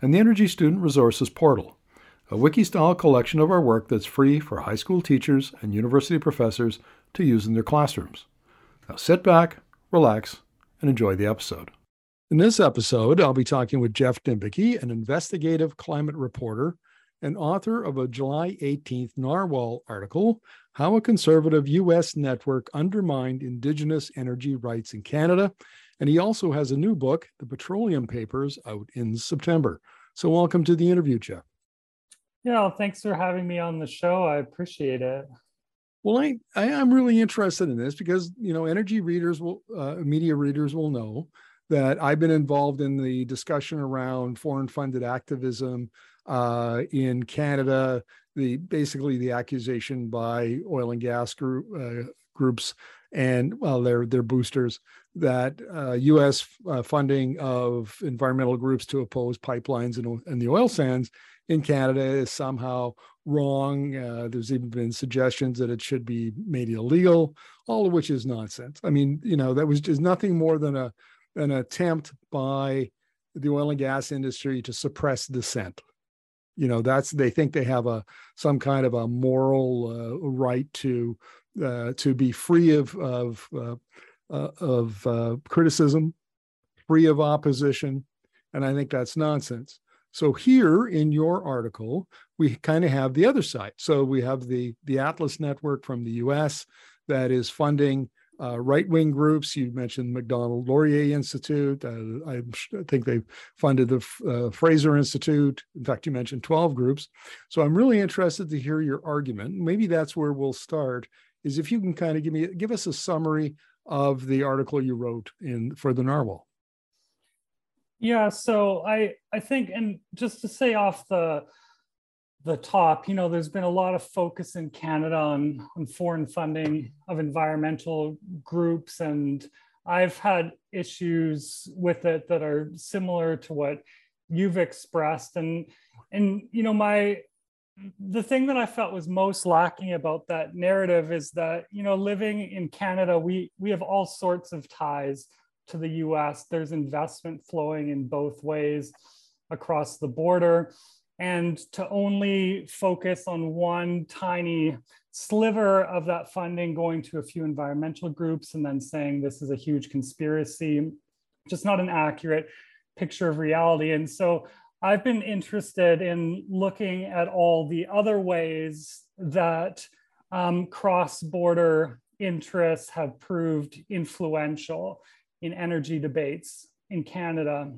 and the Energy Student Resources Portal, a wiki-style collection of our work that's free for high school teachers and university professors to use in their classrooms. Now sit back, relax, and enjoy the episode. In this episode, I'll be talking with Geoff Dembicki, an investigative climate reporter and author of a July 18th Narwhal article, How a Conservative U.S. Network Undermined Indigenous Energy Rights in Canada. And he also has a new book, The Petroleum Papers, out in September. So welcome to the interview, Geoff. Yeah, well, thanks for having me on the show. I appreciate it. Well, I, I am really interested in this because you know energy readers will uh, media readers will know that I've been involved in the discussion around foreign funded activism uh, in Canada. The basically the accusation by oil and gas group, uh, groups and well, their their boosters that uh, U.S. Uh, funding of environmental groups to oppose pipelines and, and the oil sands in Canada is somehow wrong. Uh, there's even been suggestions that it should be made illegal, all of which is nonsense. I mean, you know, that was just nothing more than a an attempt by the oil and gas industry to suppress dissent. You know, that's they think they have a some kind of a moral uh, right to uh, to be free of of uh, of uh, criticism, free of opposition, and I think that's nonsense. So here in your article, we kind of have the other side. So we have the the Atlas Network from the U.S. that is funding uh, right wing groups. You mentioned Macdonald Laurier Institute. Uh, I think they funded the uh, Fraser Institute. In fact, you mentioned 12 groups. So I'm really interested to hear your argument. Maybe that's where we'll start. Is if you can kind of give me give us a summary of the article you wrote in for the Narwhal. Yeah, so I I think, and just to say off the the top, you know, there's been a lot of focus in Canada on, on foreign funding of environmental groups. And I've had issues with it that are similar to what you've expressed. And, and, you know, my, the thing that I felt was most lacking about that narrative is that, you know, living in Canada, we, we have all sorts of ties to the US. There's investment flowing in both ways across the border and to only focus on one tiny sliver of that funding going to a few environmental groups and then saying this is a huge conspiracy, just not an accurate picture of reality. And so I've been interested in looking at all the other ways that um, cross border interests have proved influential in energy debates in Canada.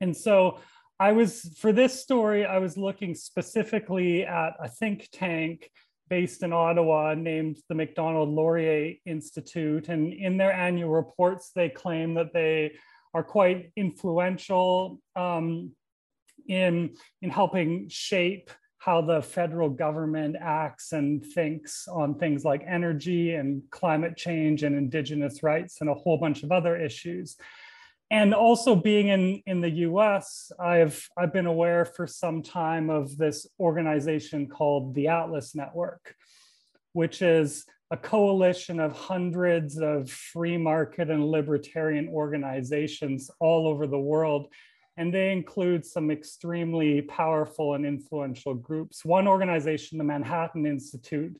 And so I was, for this story, I was looking specifically at a think tank based in Ottawa named the Macdonald Laurier Institute. And in their annual reports, they claim that they are quite influential um, in, in helping shape how the federal government acts and thinks on things like energy and climate change and indigenous rights and a whole bunch of other issues. And also being in in the US I've I've been aware for some time of this organization called the Atlas Network which is a coalition of hundreds of free market and libertarian organizations all over the world and they include some extremely powerful and influential groups one organization the Manhattan Institute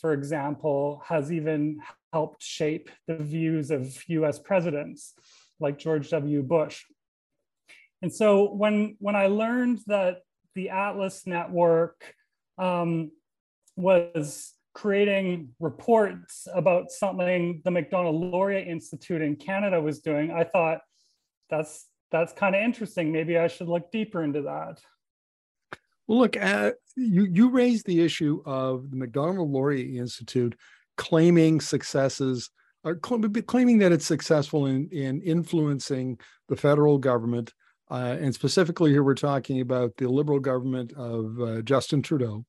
for example has even helped shape the views of US presidents like George W. Bush. And so when, when I learned that the Atlas Network um, was creating reports about something the Macdonald Laurier Institute in Canada was doing, I thought that's that's kind of interesting. Maybe I should look deeper into that. Well, look, uh, you you raised the issue of the Macdonald Laurier Institute claiming successes are claiming that it's successful in, in influencing the federal government Uh, and specifically, here we're talking about the liberal government of uh, Justin Trudeau.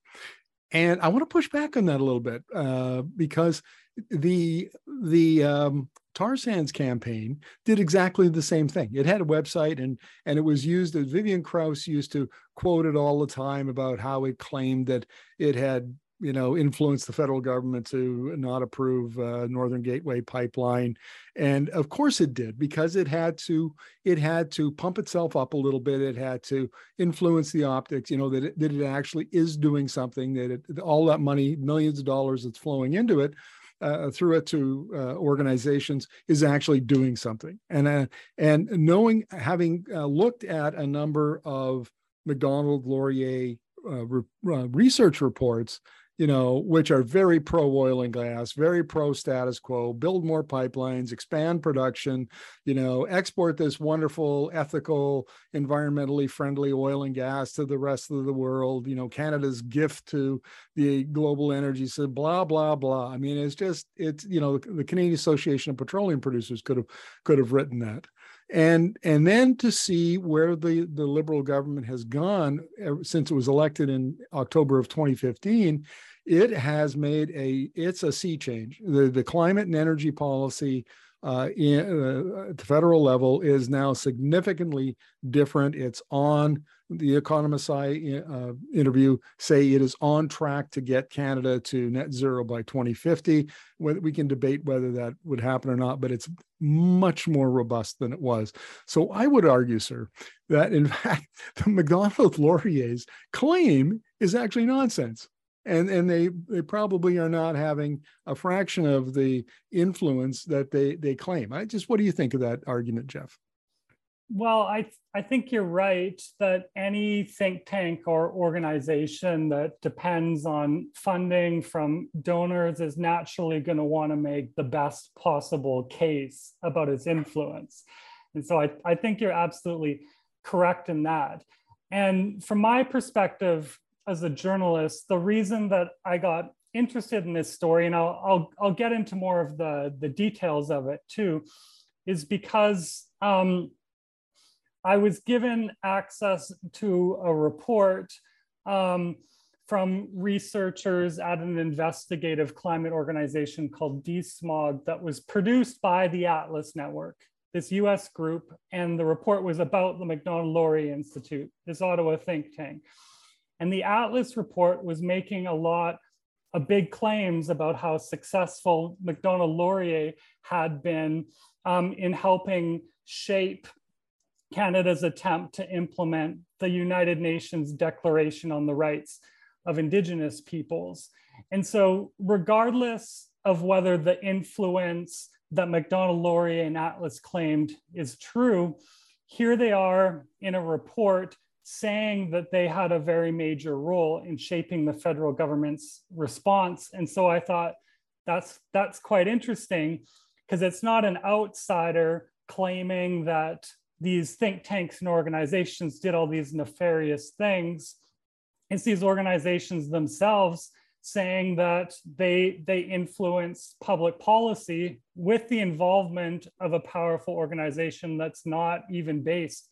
And I want to push back on that a little bit uh, because the the um, tar sands campaign did exactly the same thing. It had a website and and it was used as Vivian Krause used to quote it all the time about how it claimed that it had you know, influenced the federal government to not approve uh, Northern Gateway pipeline, and of course it did because it had to it had to pump itself up a little bit. It had to influence the optics. You know that it, that it actually is doing something. That it, all that money, millions of dollars that's flowing into it. Uh, through it to uh, organizations is actually doing something, and uh, and knowing, having uh, looked at a number of Macdonald Laurier uh, re- uh, research reports, you know, which are very pro oil and gas, very pro status quo, build more pipelines, expand production, you know, export this wonderful, ethical, environmentally friendly oil and gas to the rest of the world, you know, Canada's gift to the global energy, so blah, blah, blah. I mean, it's just, it's, you know, the Canadian Association of Petroleum Producers could have, could have written that and and then to see where the the liberal government has gone eh, since it was elected in October of 2015 it has made a it's a sea change. The the climate and energy policy uh, in, uh, at the federal level is now significantly different. It's on the Economist I uh, interview say it is on track to get Canada to net zero by 2050. We can debate whether that would happen or not, but it's much more robust than it was. So I would argue, sir, that in fact the Macdonald Laurier's claim is actually nonsense and and they they probably are not having a fraction of the influence that they they claim. I just what do you think of that argument, Geoff? Well, I I think you're right that any think tank or organization that depends on funding from donors is naturally going to want to make the best possible case about its influence. And so I, I think you're absolutely correct in that. And from my perspective, as a journalist, the reason that I got interested in this story, and I'll, I'll, I'll get into more of the, the details of it too, is because um, I was given access to a report um, from researchers at an investigative climate organization called DeSmog that was produced by the Atlas Network, this US group. And the report was about the Macdonald Laurier Institute, this Ottawa think tank. And the Atlas report was making a lot of big claims about how successful Macdonald Laurier had been um, in helping shape Canada's attempt to implement the United Nations Declaration on the Rights of Indigenous Peoples. And so, regardless of whether the influence that Macdonald Laurier and Atlas claimed is true, here they are in a report saying that they had a very major role in shaping the federal government's response. And so I thought that's that's quite interesting because it's not an outsider claiming that these think tanks and organizations did all these nefarious things. It's these organizations themselves saying that they they influence public policy with the involvement of a powerful organization that's not even based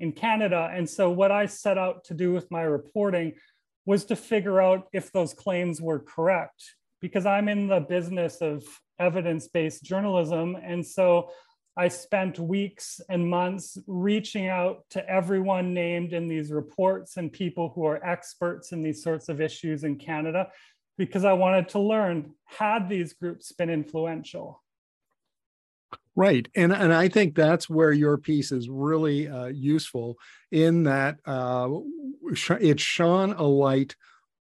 in Canada. And so, what I set out to do with my reporting was to figure out if those claims were correct, because I'm in the business of evidence based journalism. And so, I spent weeks and months reaching out to everyone named in these reports and people who are experts in these sorts of issues in Canada because I wanted to learn had these groups been influential? Right, and and I think that's where your piece is really uh, useful in that uh, it shone a light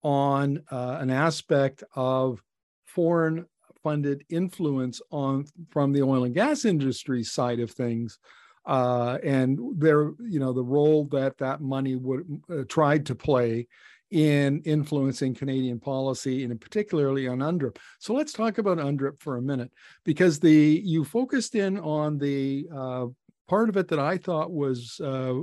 on uh, an aspect of foreign funded influence on from the oil and gas industry side of things uh, and there you know the role that that money would uh, tried to play in influencing Canadian policy and particularly on UNDRIP. So let's talk about UNDRIP for a minute because the you focused in on the uh, part of it that I thought was uh,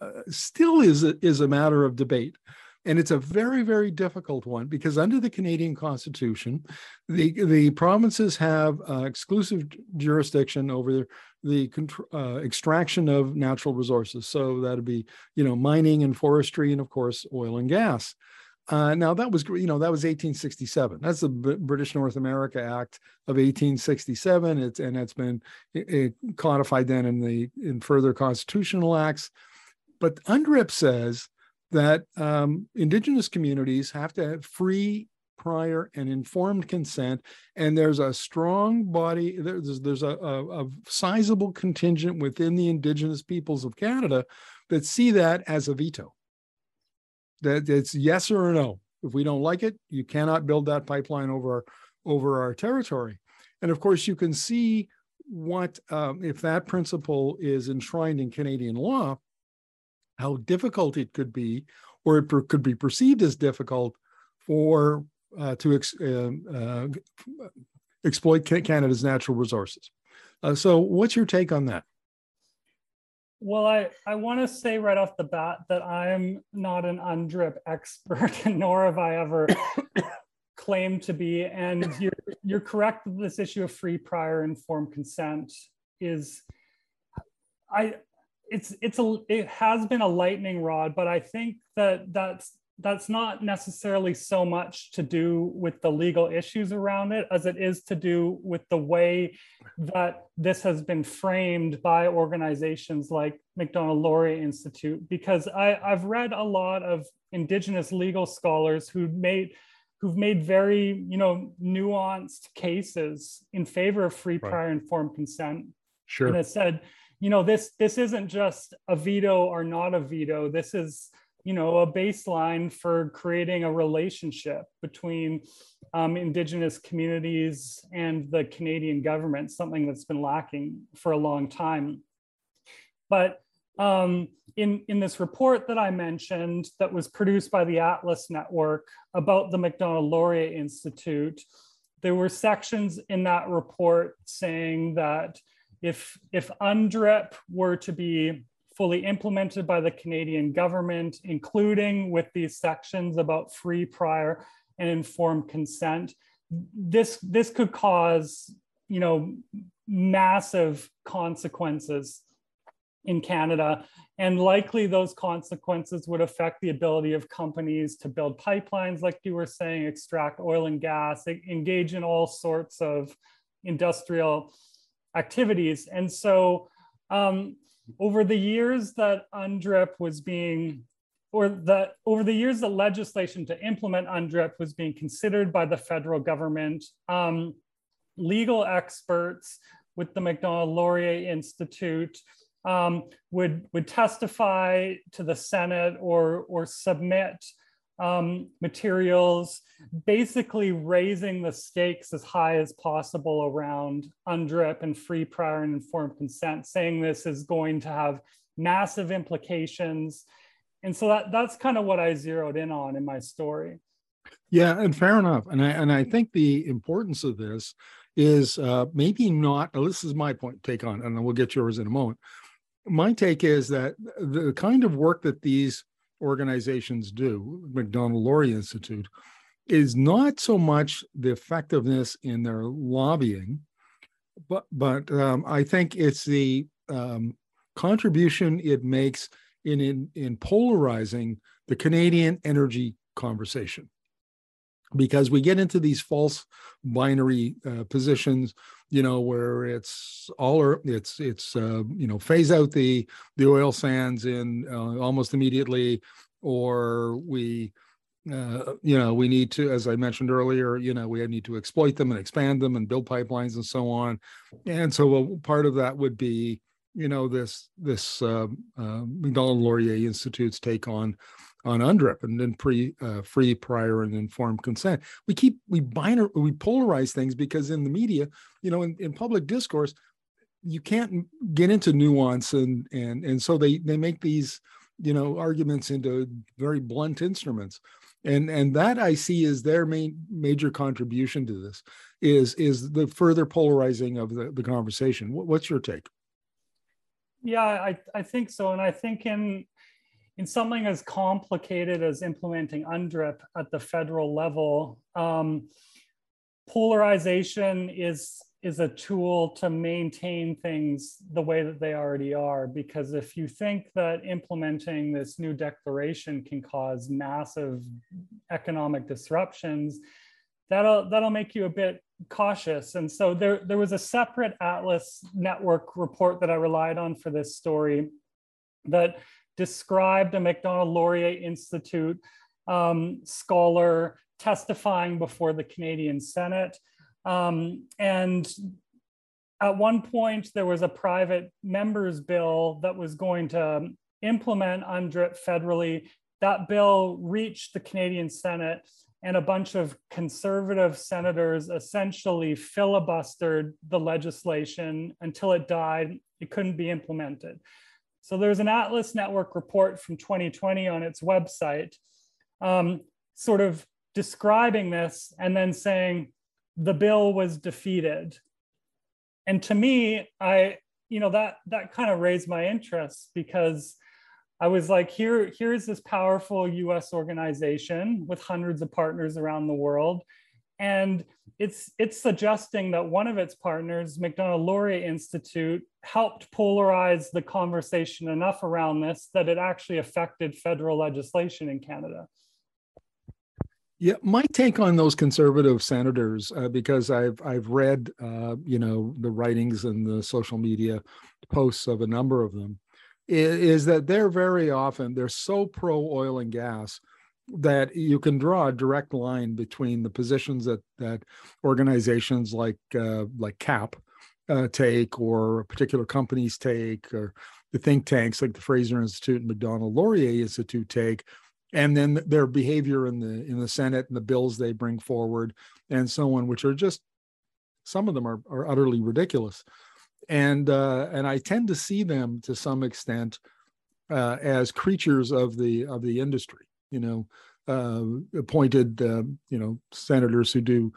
uh, still is a, is a matter of debate, And it's a very, very difficult one because under the Canadian Constitution, the, the provinces have uh, exclusive jurisdiction over the, the uh, extraction of natural resources. So that'd be, you know, mining and forestry, and of course, oil and gas. Uh, now that was, you know, that was 1867. That's the B- British North America Act of 1867. It's and it's been it, it codified then in the in further constitutional acts. But UNDRIP says that um, indigenous communities have to have free prior and informed consent and there's a strong body there's, there's a, a, a sizable contingent within the indigenous peoples of canada that see that as a veto. That it's yes or no. If we don't like it you cannot build that pipeline over over our territory. And of course you can see what um, if that principle is enshrined in canadian law how difficult it could be, or it per, could be perceived as difficult for uh, to ex, uh, uh, exploit Canada's natural resources. Uh, so, what's your take on that? Well, I, I want to say right off the bat that I'm not an UNDRIP expert, nor have I ever claimed to be. And you're, you're correct that this issue of free, prior, informed consent is, I, it's it's a it has been a lightning rod but i think that that's that's not necessarily so much to do with the legal issues around it as it is to do with the way that this has been framed by organizations like Macdonald laurier institute. Because I, i've read a lot of indigenous legal scholars who made who've made very you know nuanced cases in favor of free prior informed consent. Sure. And it said you know this this isn't just a veto or not a veto. This is you know a baseline for creating a relationship between um, indigenous communities and the canadian government something that's been lacking for a long time. But um, in, in this report that I mentioned that was produced by the Atlas Network about the Macdonald Laurier Institute, there were sections in that report saying that if if UNDRIP were to be fully implemented by the Canadian government, including with these sections about free, prior, and informed consent, this this could cause you know massive consequences in Canada. And likely those consequences would affect the ability of companies to build pipelines, like you were saying, extract oil and gas, engage in all sorts of industrial activities. And so um, over the years that UNDRIP was being, or that over the years that legislation to implement UNDRIP was being considered by the federal government, um, legal experts with the Macdonald Laurier Institute um, would, would testify to the Senate or, or submit um, materials, basically raising the stakes as high as possible around UNDRIP and free, prior, and informed consent, saying this is going to have massive implications. And so that, that's kind of what I zeroed in on in my story. Yeah, and fair enough. And I and I think the importance of this is uh, maybe not. This is my point take on, and then we'll get yours in a moment. My take is that the kind of work that these organizations do, Macdonald Laurier Institute, is not so much the effectiveness in their lobbying, but but um, I think it's the um, contribution it makes in, in in polarizing the Canadian energy conversation, because we get into these false binary uh, positions you know where it's all or it's it's uh, you know phase out the the oil sands in uh, almost immediately or we uh, you know we need to as i mentioned earlier you know we need to exploit them and expand them and build pipelines and so on. And so a part of that would be you know this this uh, uh, macdonald laurier institute's take on on UNDRIP and then pre uh, free, prior, and informed consent. We keep we binary we polarize things because in the media, you know, in, in public discourse, you can't get into nuance and and and so they they make these you know arguments into very blunt instruments. And and that i see is their main major contribution to this is is the further polarizing of the, the conversation. What, what's your take? Yeah i i think so. And i think in in something as complicated as implementing UNDRIP at the federal level, um, polarization is is a tool to maintain things the way that they already are. Because if you think that implementing this new declaration can cause massive economic disruptions, that'll that'll make you a bit cautious. And so there, there was a separate Atlas network report that I relied on for this story that described a Macdonald-Laurier Institute um, scholar testifying before the Canadian Senate. Um, and at one point, there was a private members bill that was going to implement UNDRIP federally. That bill reached the Canadian Senate and a bunch of conservative senators essentially filibustered the legislation until it died. It couldn't be implemented. So there's an Atlas Network report from 2020 on its website, um, sort of describing this and then saying the bill was defeated. And to me, I, you know, that that kind of raised my interest because I was like, here, here's this powerful US organization with hundreds of partners around the world. And it's, it's suggesting that one of its partners, Macdonald-Laurier Institute, helped polarize the conversation enough around this that it actually affected federal legislation in Canada. Yeah, my take on those conservative senators, uh, because I've I've read, uh, you know, the writings and the social media posts of a number of them, is that they're very often they're so pro oil and gas that you can draw a direct line between the positions that that organizations like uh, like CAPP uh, take or particular companies take or the think tanks like the Fraser Institute and Macdonald-Laurier Institute take and then their behavior in the in the Senate and the bills they bring forward and so on which are just some of them are, are utterly ridiculous and uh, and I tend to see them to some extent uh, as creatures of the of the industry. You know, uh, appointed uh, you know senators who do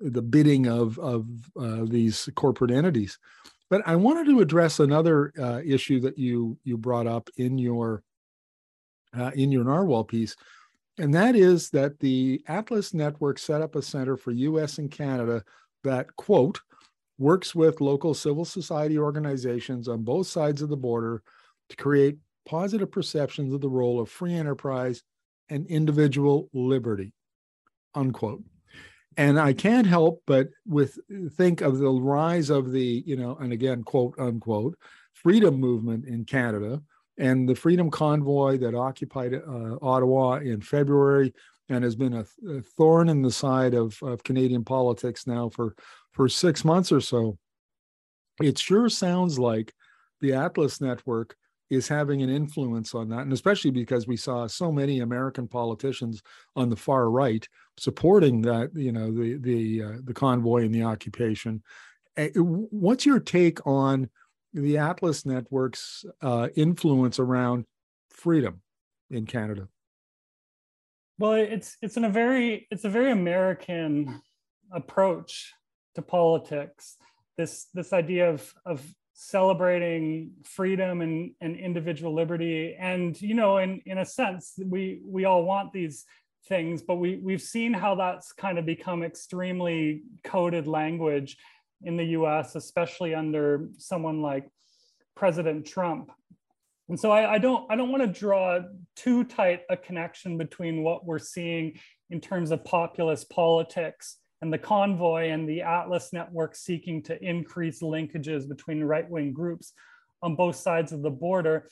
the bidding of of uh, these corporate entities. But I wanted to address another uh, issue that you you brought up in your in your narwhal piece, and that is that the Atlas Network set up a center for U.S. and Canada that quote works with local civil society organizations on both sides of the border to create positive perceptions of the role of free enterprise and individual liberty unquote. And i can't help but with think of the rise of the you know and again quote unquote freedom movement in canada and the freedom convoy that occupied uh, ottawa in february and has been a, a, thorn in the side of, of canadian politics now for for six months or so, it sure sounds like the Atlas Network is having an influence on that, and especially because we saw so many American politicians on the far right supporting that, you know, the the uh, the convoy and the occupation. What's your take on the Atlas Network's uh, influence around freedom in Canada? Well, it's it's in a very it's a very American approach to politics this this idea of of celebrating freedom and, and individual liberty. And you know in in a sense we we all want these things but we we've seen how that's kind of become extremely coded language in the US especially under someone like President Trump. And so I, I don't I don't want to draw too tight a connection between what we're seeing in terms of populist politics and the convoy and the Atlas network seeking to increase linkages between right wing groups on both sides of the border.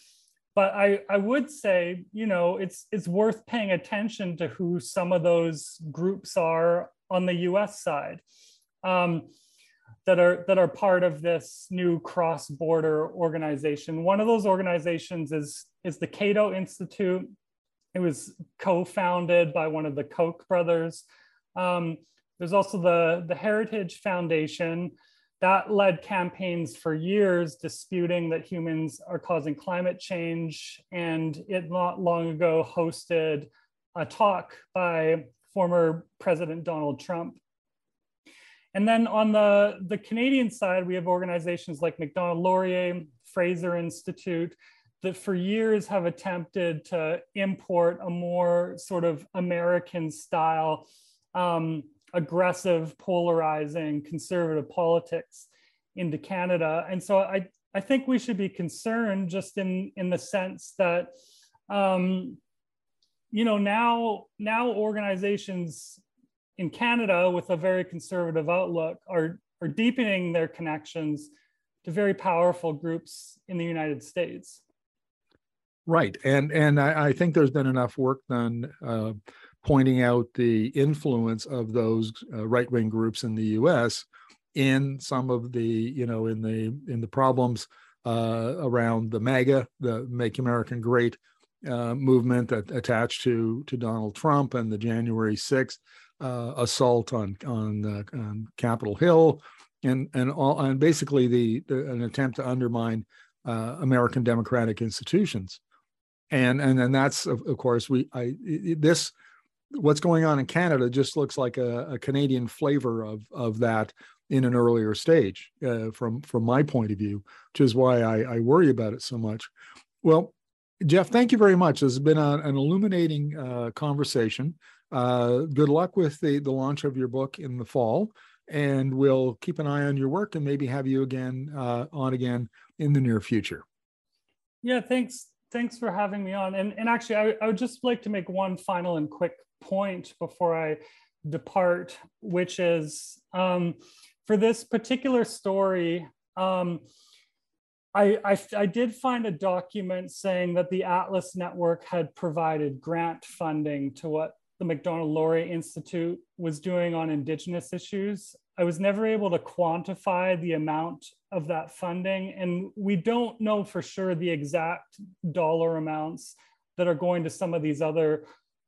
But I, I would say, you know, it's, it's worth paying attention to who some of those groups are on the US side um, that, are, that are part of this new cross border organization. One of those organizations is, is the Cato Institute. It was co founded by one of the Koch brothers. Um, there's also the, the Heritage Foundation that led campaigns for years disputing that humans are causing climate change. And it not long ago hosted a talk by former President Donald Trump. And then on the, the Canadian side, we have organizations like Macdonald-Laurier, Fraser Institute, that for years have attempted to import a more sort of American style, um, aggressive, polarizing, conservative politics into Canada. And so I, I think we should be concerned just in, in the sense that, um, you know, now, now organizations in Canada with a very conservative outlook are, are deepening their connections to very powerful groups in the United States. Right, and and I, I think there's been enough work done uh, pointing out the influence of those uh, right wing groups in the U.S. in some of the you know in the in the problems uh, around the MAGA, the Make America Great uh, movement that attached to to Donald Trump and the January 6th uh, assault on on, uh, on Capitol Hill, and and all and basically the, the an attempt to undermine American democratic institutions and and and that's of, of course we I this what's going on in Canada just looks like a, a Canadian flavor of of that in an earlier stage uh, from from my point of view, which is why I, I worry about it so much. Well, Geoff, thank you very much. This has been a, an illuminating uh, conversation. Uh, good luck with the the launch of your book in the fall, and we'll keep an eye on your work and maybe have you again uh, on again in the near future. Yeah, thanks thanks for having me on. And, and actually, I, I would just like to make one final and quick point before I depart, which is um, for this particular story, um, I, I, I, did find a document saying that the Atlas Network had provided grant funding to what the Macdonald-Laurier Institute was doing on Indigenous issues. I was never able to quantify the amount of that funding, and we don't know for sure the exact dollar amounts that are going to some of these other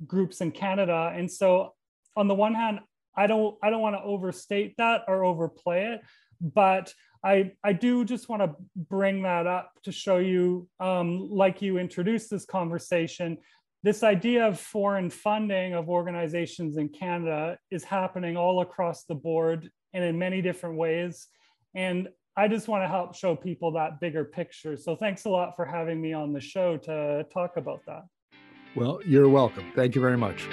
groups in Canada. And so, on the one hand, I don't I don't want to overstate that or overplay it, but I, I do just want to bring that up to show you, um, like you introduced this conversation, this idea of foreign funding of organizations in Canada is happening all across the board and in many different ways. And I just want to help show people that bigger picture. So thanks a lot for having me on the show to talk about that. Well, you're welcome. Thank you very much.